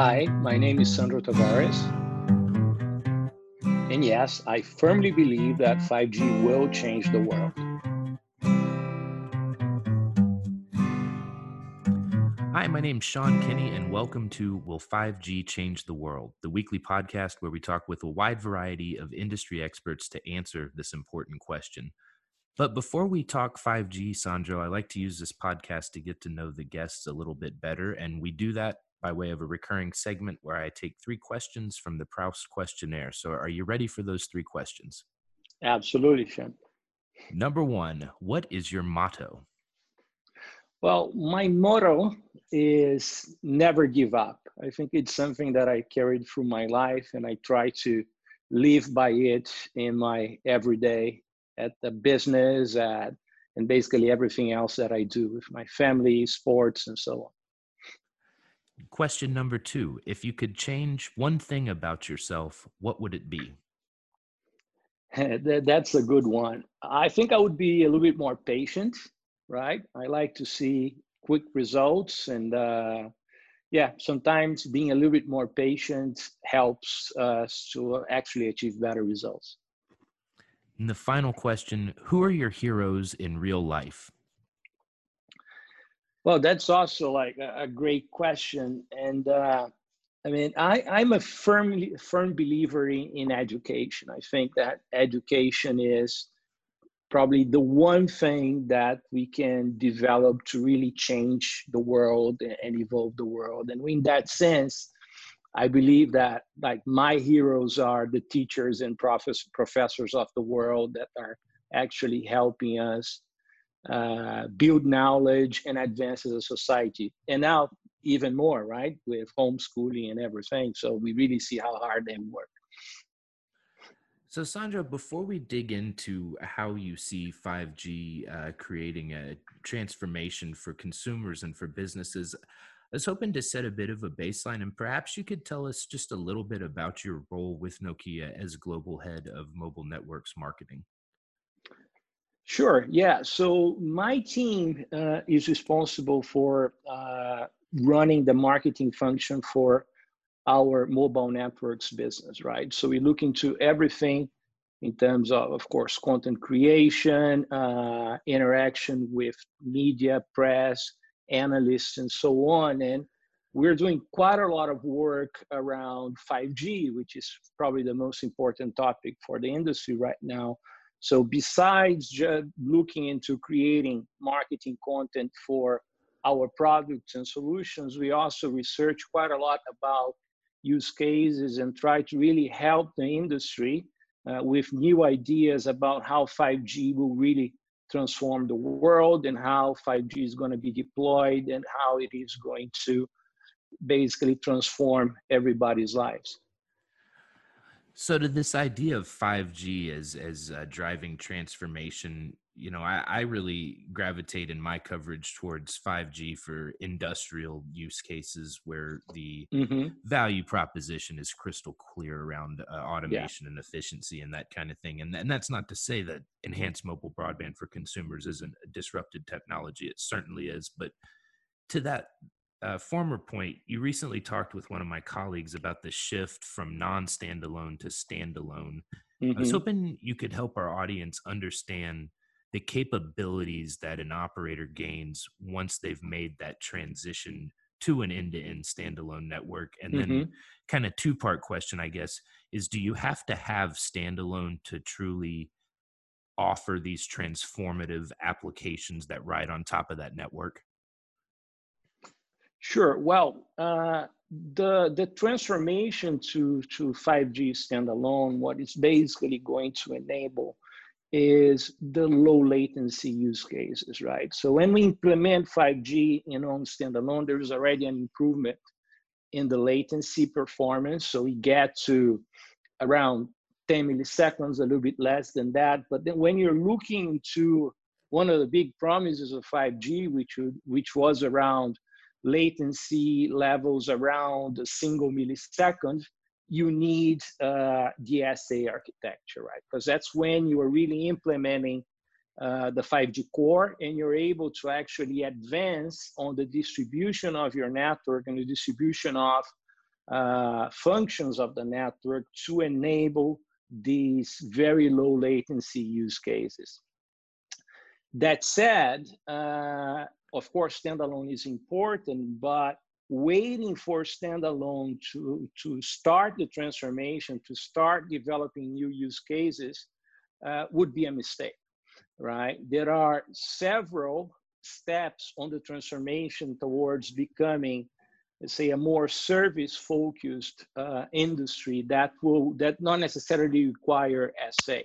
Hi, my name is Sandro Tavares. And yes, I firmly believe that 5G will change the world. Hi, my name's Sean Kinney, and welcome to Will 5G Change the World, the weekly podcast where we talk with a wide variety of industry experts to answer this important question. But before we talk 5G, Sandro, I like to use this podcast to get to know the guests a little bit better. And we do that by way of a recurring segment where I take three questions from the Proust questionnaire. So are you ready for those three questions? Absolutely, Sean. Number one, what is your motto? Well, my motto is never give up. I think it's something that I carried through my life and I try to live by it in my everyday at the business at and basically everything else that I do with my family, sports, and so on. Question number two If you could change one thing about yourself, what would it be? That's a good one. I think I would be a little bit more patient, right? I like to see quick results. And uh, yeah, sometimes being a little bit more patient helps us to actually achieve better results. And the final question Who are your heroes in real life? Well, that's also like a, great question, and uh, I mean, I, I'm a firmly firm believer in, in education. I think that education is probably the one thing that we can develop to really change the world and evolve the world. And in that sense, I believe that like my heroes are the teachers and professors of the world that are actually helping us uh, build knowledge and advance as a society. And now even more, right, with homeschooling and everything. So we really see how hard they work. So, Sandro, before we dig into how you see 5G uh, creating a transformation for consumers and for businesses, I was hoping to set a bit of a baseline, and perhaps you could tell us just a little bit about your role with Nokia as global head of mobile networks marketing. Sure. Yeah. So my team uh, is responsible for uh, running the marketing function for our mobile networks business, right? So we look into everything in terms of, of course, content creation, uh, interaction with media, press, analysts, and so on. And we're doing quite a lot of work around 5G, which is probably the most important topic for the industry right now. So besides just looking into creating marketing content for our products and solutions, we also research quite a lot about use cases and try to really help the industry uh, with new ideas about how 5G will really transform the world and how 5G is going to be deployed and how it is going to basically transform everybody's lives. So, to this idea of 5G as as uh, driving transformation, you know, I, I, really gravitate in my coverage towards 5G for industrial use cases where the mm-hmm. value proposition is crystal clear around uh, automation yeah. and efficiency and that kind of thing. And and that's not to say that enhanced mobile broadband for consumers isn't a disrupted technology. It certainly is, but to that uh, former point, you recently talked with one of my colleagues about the shift from non standalone to standalone. Mm-hmm. I was mm-hmm. hoping you could help our audience understand the capabilities that an operator gains once they've made that transition to an end to end standalone network. And then, mm-hmm. kind of two part question, I guess, is do you have to have standalone to truly offer these transformative applications that ride on top of that network? Sure. Well, uh, the the transformation to to 5G standalone, what it's basically going to enable is the low latency use cases, right? So when we implement 5G in on standalone, there is already an improvement in the latency performance. So we get to around 10 milliseconds, a little bit less than that. But then when you're looking to one of the big promises of 5G, which which was around latency levels around a single millisecond, you need uh, the SA architecture, right? Because that's when you are really implementing uh, the 5G core and you're able to actually advance on the distribution of your network and the distribution of uh, functions of the network to enable these very low latency use cases. That said, uh, of course, standalone is important, but waiting for standalone to, to start the transformation, to start developing new use cases, uh, would be a mistake, right? There are several steps on the transformation towards becoming, let's say, a more service-focused uh, industry that will that not necessarily require SA,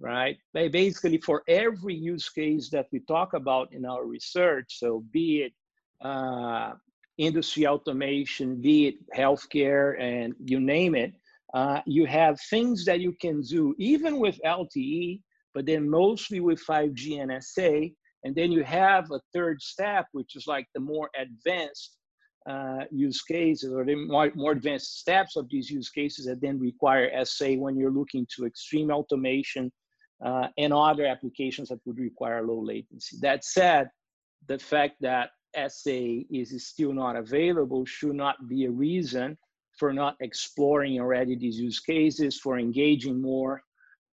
right? Basically, for every use case that we talk about in our research, so be it uh, industry automation, be it healthcare, and you name it, uh, you have things that you can do even with LTE, but then mostly with 5G NSA. And then you have a third step, which is like the more advanced uh, use cases or the more, more advanced steps of these use cases that then require SA when you're looking to extreme automation uh, and other applications that would require low latency. That said, the fact that SA is still not available should not be a reason for not exploring already these use cases, for engaging more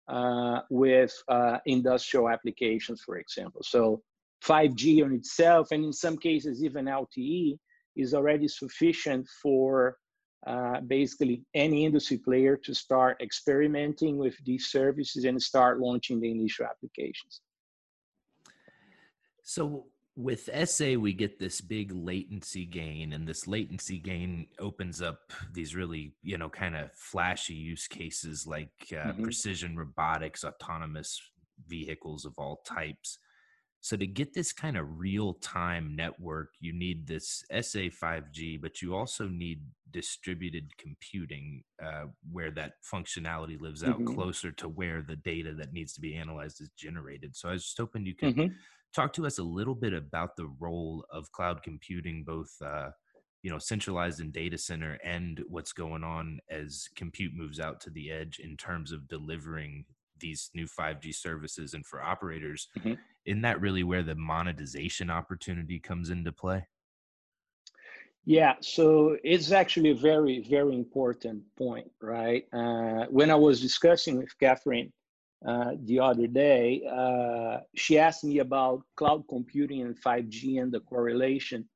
uh, with uh, industrial applications, for example. So 5G on itself, and in some cases even LTE, is already sufficient for uh, basically any industry player to start experimenting with these services and start launching the initial applications. So with SA, we get this big latency gain, and this latency gain opens up these really, you know, kind of flashy use cases like uh, mm-hmm. precision robotics, autonomous vehicles of all types. So, to get this kind of real time network, you need this SA 5G, but you also need distributed computing uh, where that functionality lives out mm-hmm. closer to where the data that needs to be analyzed is generated. So, I was just hoping you could. Mm-hmm talk to us a little bit about the role of cloud computing, both uh, you know centralized in data center and what's going on as compute moves out to the edge in terms of delivering these new 5G services and for operators. Mm-hmm. Isn't that really where the monetization opportunity comes into play? Yeah, so it's actually a very, very important point, right? Uh, when I was discussing with Catherine uh, the other day. Uh, she asked me about cloud computing and 5G and the correlation.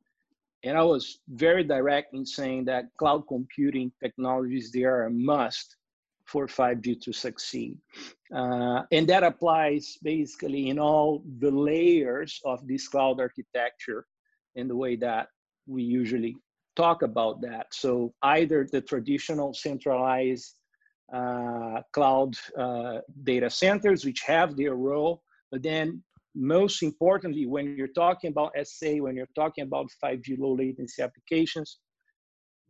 And I was very direct in saying that cloud computing technologies, they are a must for 5G to succeed. Uh, and that applies basically in all the layers of this cloud architecture in the way that we usually talk about that. So either the traditional centralized uh, cloud uh, data centers, which have their role. But then, most importantly, when you're talking about SA, when you're talking about 5G low latency applications,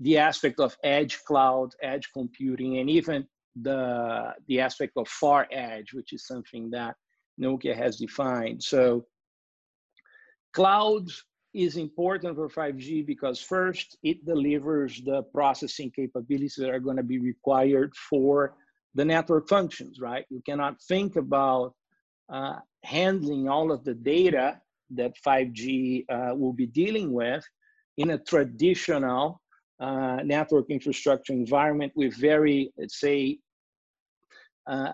the aspect of edge cloud, edge computing, and even the, the aspect of far edge, which is something that Nokia has defined. So, cloud is important for 5G because first, it delivers the processing capabilities that are going to be required for the network functions, right? You cannot think about uh, handling all of the data that 5G uh, will be dealing with in a traditional uh, network infrastructure environment with very, let's say, uh,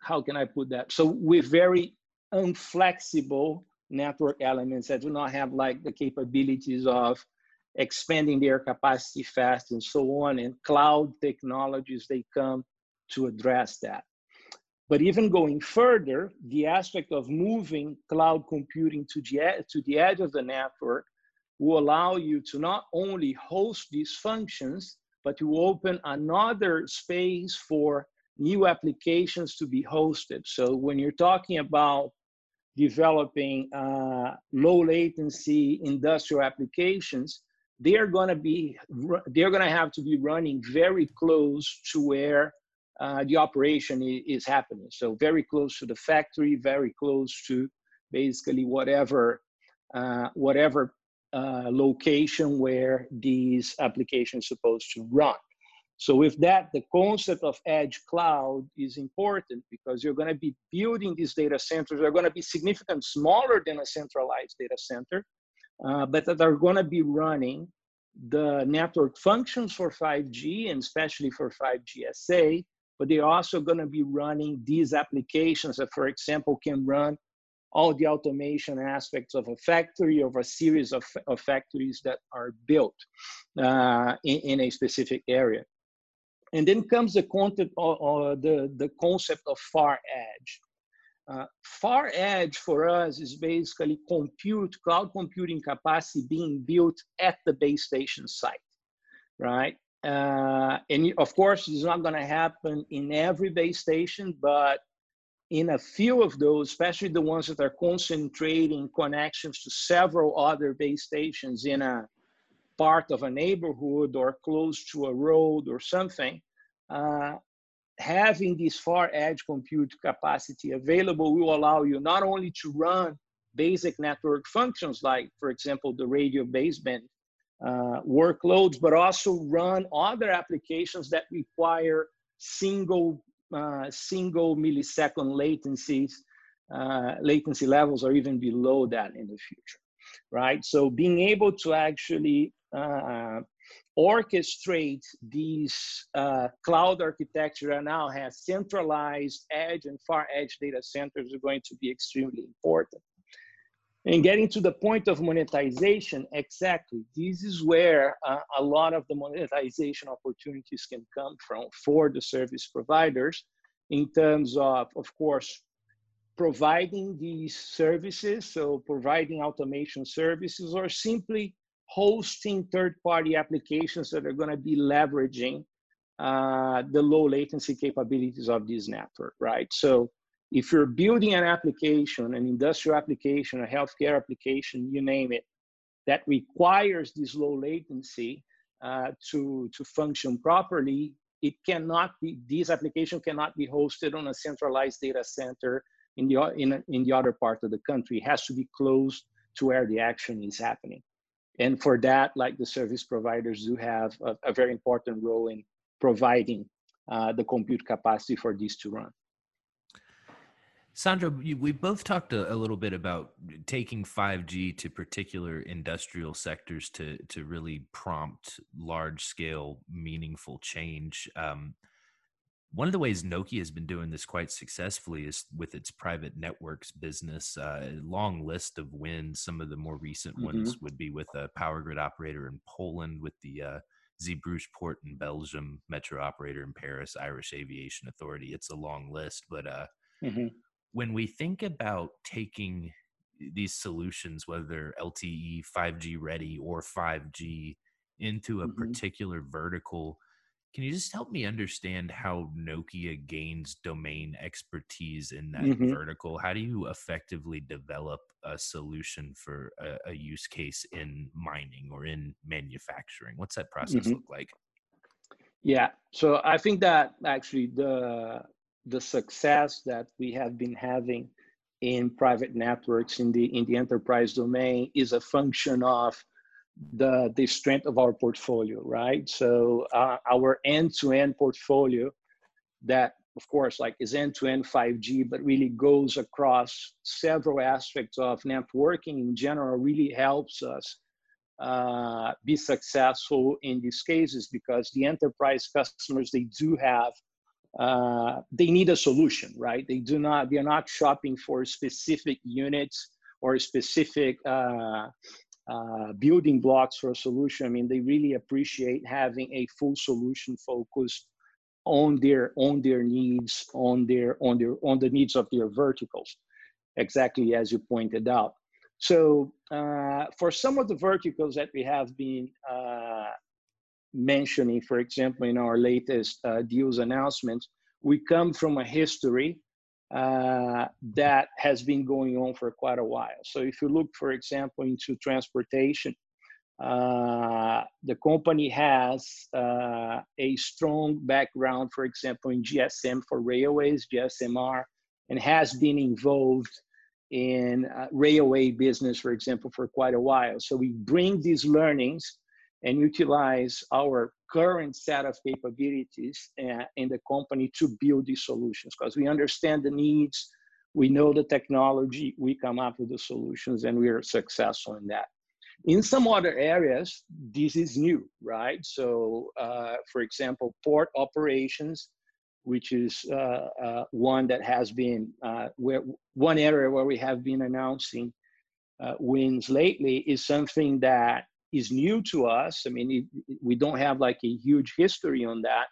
how can I put that? So with very unflexible network elements that do not have like the capabilities of expanding their capacity fast and so on and cloud technologies they come to address that but even going further the aspect of moving cloud computing to the, to the edge of the network will allow you to not only host these functions but to open another space for new applications to be hosted so when you're talking about developing uh, low latency industrial applications, they are going to be they're going to have to be running very close to where uh, the operation is happening. So very close to the factory, very close to basically whatever uh, whatever uh, location where these applications supposed to run. So with that, the concept of edge cloud is important because you're going to be building these data centers. They're going to be significantly smaller than a centralized data center, uh, but that are going to be running the network functions for 5G and especially for 5G SA, but they're also going to be running these applications that, for example, can run all the automation aspects of a factory, of a series of, of factories that are built uh, in, in, a specific area. And then comes the, content, uh, uh, the, the concept of far edge. Uh, far edge for us is basically compute, cloud computing capacity being built at the base station site, right? Uh, and of course, it's not going to happen in every base station, but in a few of those, especially the ones that are concentrating connections to several other base stations in a part of a neighborhood or close to a road or something, uh, having this far edge compute capacity available will allow you not only to run basic network functions like, for example, the radio baseband uh, workloads, but also run other applications that require single single millisecond latencies, uh, latency levels or even below that in the future, right? So being able to actually uh, orchestrate these uh, cloud architecture now has centralized edge and far edge data centers are going to be extremely important. And getting to the point of monetization, exactly, this is where uh, a lot of the monetization opportunities can come from for the service providers in terms of, of course, providing these services, so providing automation services, or simply hosting third-party applications that are going to be leveraging uh, the low latency capabilities of this network, right? So if you're building an application, an industrial application, a healthcare application, you name it, that requires this low latency uh, to, to function properly, it cannot be, this application cannot be hosted on a centralized data center in the, in, in the other part of the country. It has to be close to where the action is happening. And for that, like the service providers do have a, a very important role in providing uh, the compute capacity for these to run. Sandro, we both talked a, a, little bit about taking 5G to particular industrial sectors to to really prompt large scale, meaningful change. Um, one of the ways Nokia has been doing this quite successfully is with its private networks business. Uh, a long list of wins. Some of the more recent mm-hmm. ones would be with a power grid operator in Poland, with the uh, Zeebrugge port in Belgium, metro operator in Paris, Irish Aviation Authority. It's a long list, but uh, mm-hmm when we think about taking these solutions, whether LTE, 5G ready, or 5G, into a mm-hmm. particular vertical, can you just help me understand how Nokia gains domain expertise in that mm-hmm. vertical? How do you effectively develop a solution for a, a, use case in mining or in manufacturing? What's that process mm-hmm. look like? Yeah, so I think that actually the the success that we have been having in private networks in the in the enterprise domain is a function of the the strength of our portfolio right? So uh, our end-to-end portfolio that of course like is end-to-end 5g but really goes across several aspects of networking in general really helps us uh, be successful in these cases because the enterprise customers they do have uh, they need a solution, right? They do not, they're not shopping for specific units or specific uh, uh, building blocks for a solution. I mean, they really appreciate having a full solution focused on their on their needs, on their on their on the needs of their verticals, exactly as you pointed out. So uh, for some of the verticals that we have been uh, mentioning, for example, in our latest uh, deals announcements, we come from a history uh, that has been going on for quite a while. So if you look, for example, into transportation, uh, the company has uh, a strong background, for example, in GSM for railways, GSMR, and has been involved in uh, railway business, for example, for quite a while. So we bring these learnings and utilize our current set of capabilities uh, in the company to build these solutions because we understand the needs, we know the technology, we come up with the solutions, and we are successful in that. In some other areas, this is new, right? So, uh, for example, port operations, which is uh, uh, one that has been uh, where one area where we have been announcing uh, wins lately is something that is new to us. I mean, it, we don't have like a huge history on that,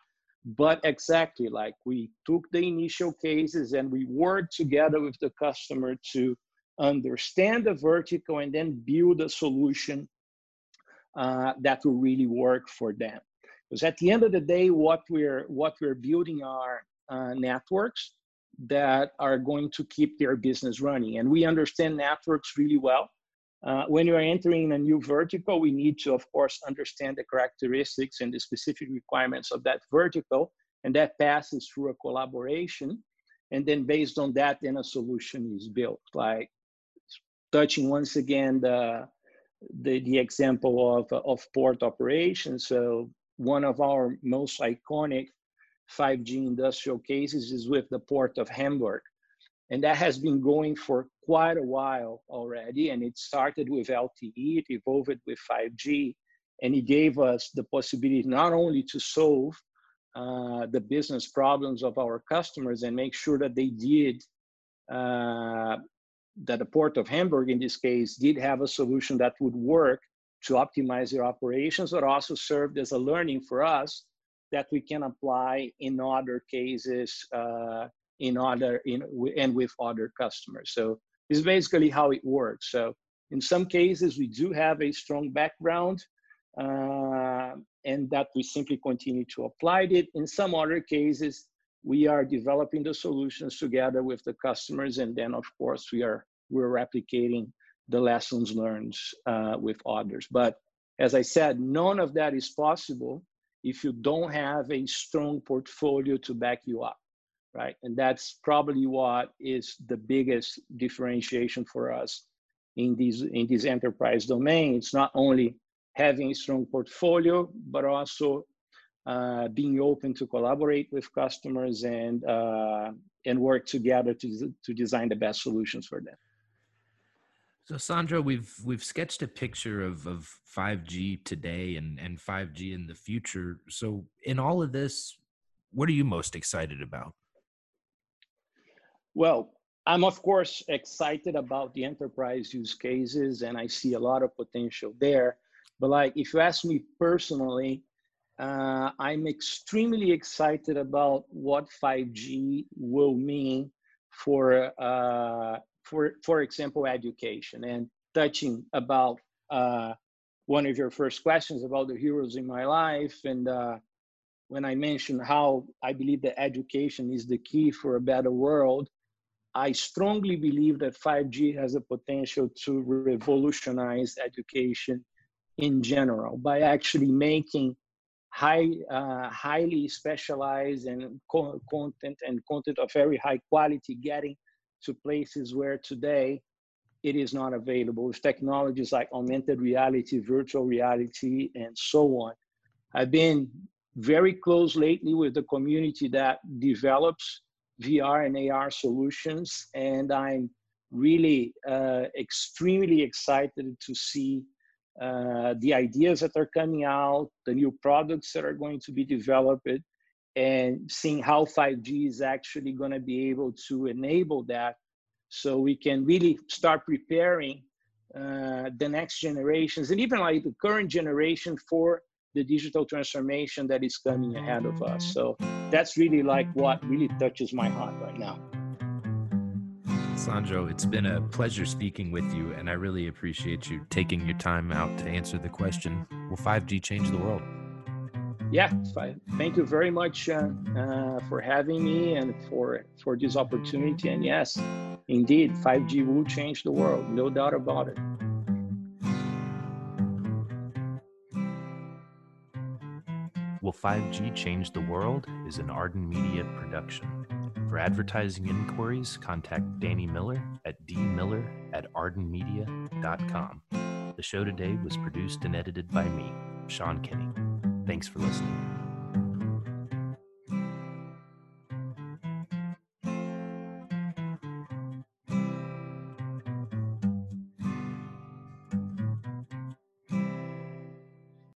but exactly like we took the initial cases and we worked together with the customer to understand the vertical and then build a solution uh, that will really work for them. Because at the end of the day, what we're what we're building are uh, networks that are going to keep their business running, and we understand networks really well. Uh, when you are entering a new vertical, we need to, of course, understand the characteristics and the specific requirements of that vertical, and that passes through a collaboration. And then based on that, then a solution is built. Like touching once again the the, the example of, of port operations. So one of our most iconic 5G industrial cases is with the port of Hamburg. And that has been going for quite a while already. And it started with LTE, it evolved with 5G, and it gave us the possibility not only to solve uh, the business problems of our customers and make sure that they did uh, that the port of Hamburg, in this case, did have a solution that would work to optimize their operations, but also served as a learning for us that we can apply in other cases, uh, in other in and with other customers. So this is basically how it works. So in some cases, we do have a strong background, uh, and that we simply continue to apply it. In some other cases, we are developing the solutions together with the customers and then of course we are we're replicating the lessons learned uh, with others but as i said none of that is possible if you don't have a strong portfolio to back you up right and that's probably what is the biggest differentiation for us in these in this enterprise domain it's not only having a strong portfolio but also uh, being open to collaborate with customers and uh, and work together to to design the best solutions for them. So Sandro, we've we've sketched a picture of of 5G today and and 5G in the future. So in all of this, what are you most excited about? Well, I'm of course excited about the enterprise use cases and I see a lot of potential there. But like if you ask me personally, uh, I'm extremely excited about what 5G will mean for, uh, for, for example, education and touching about uh, one of your first questions about the heroes in my life. And uh, when I mentioned how I believe that education is the key for a better world, I strongly believe that 5G has the potential to revolutionize education in general by actually making high, uh, highly specialized and co- content and content of very high quality getting to places where today it is not available with technologies like augmented reality, virtual reality, and so on. I've been very close lately with the community that develops VR and AR solutions, and I'm really uh, extremely excited to see uh, the ideas that are coming out, the new products that are going to be developed, and seeing how 5G is actually going to be able to enable that so we can really start preparing uh, the next generations and even like the current generation for the digital transformation that is coming ahead of us. So that's really like what really touches my heart right now. Sandro, it's been a pleasure speaking with you, and I really appreciate you taking your time out to answer the question Will 5G change the world? Yeah, thank you very much uh, uh, for having me and for, for this opportunity. And yes, indeed, 5G will change the world, no doubt about it. Will 5G Change the World is an Arden Media production. For advertising inquiries, contact Danny Miller at dmiller at ardenmedia.com. The show today was produced and edited by me, Sean Kinney. Thanks for listening.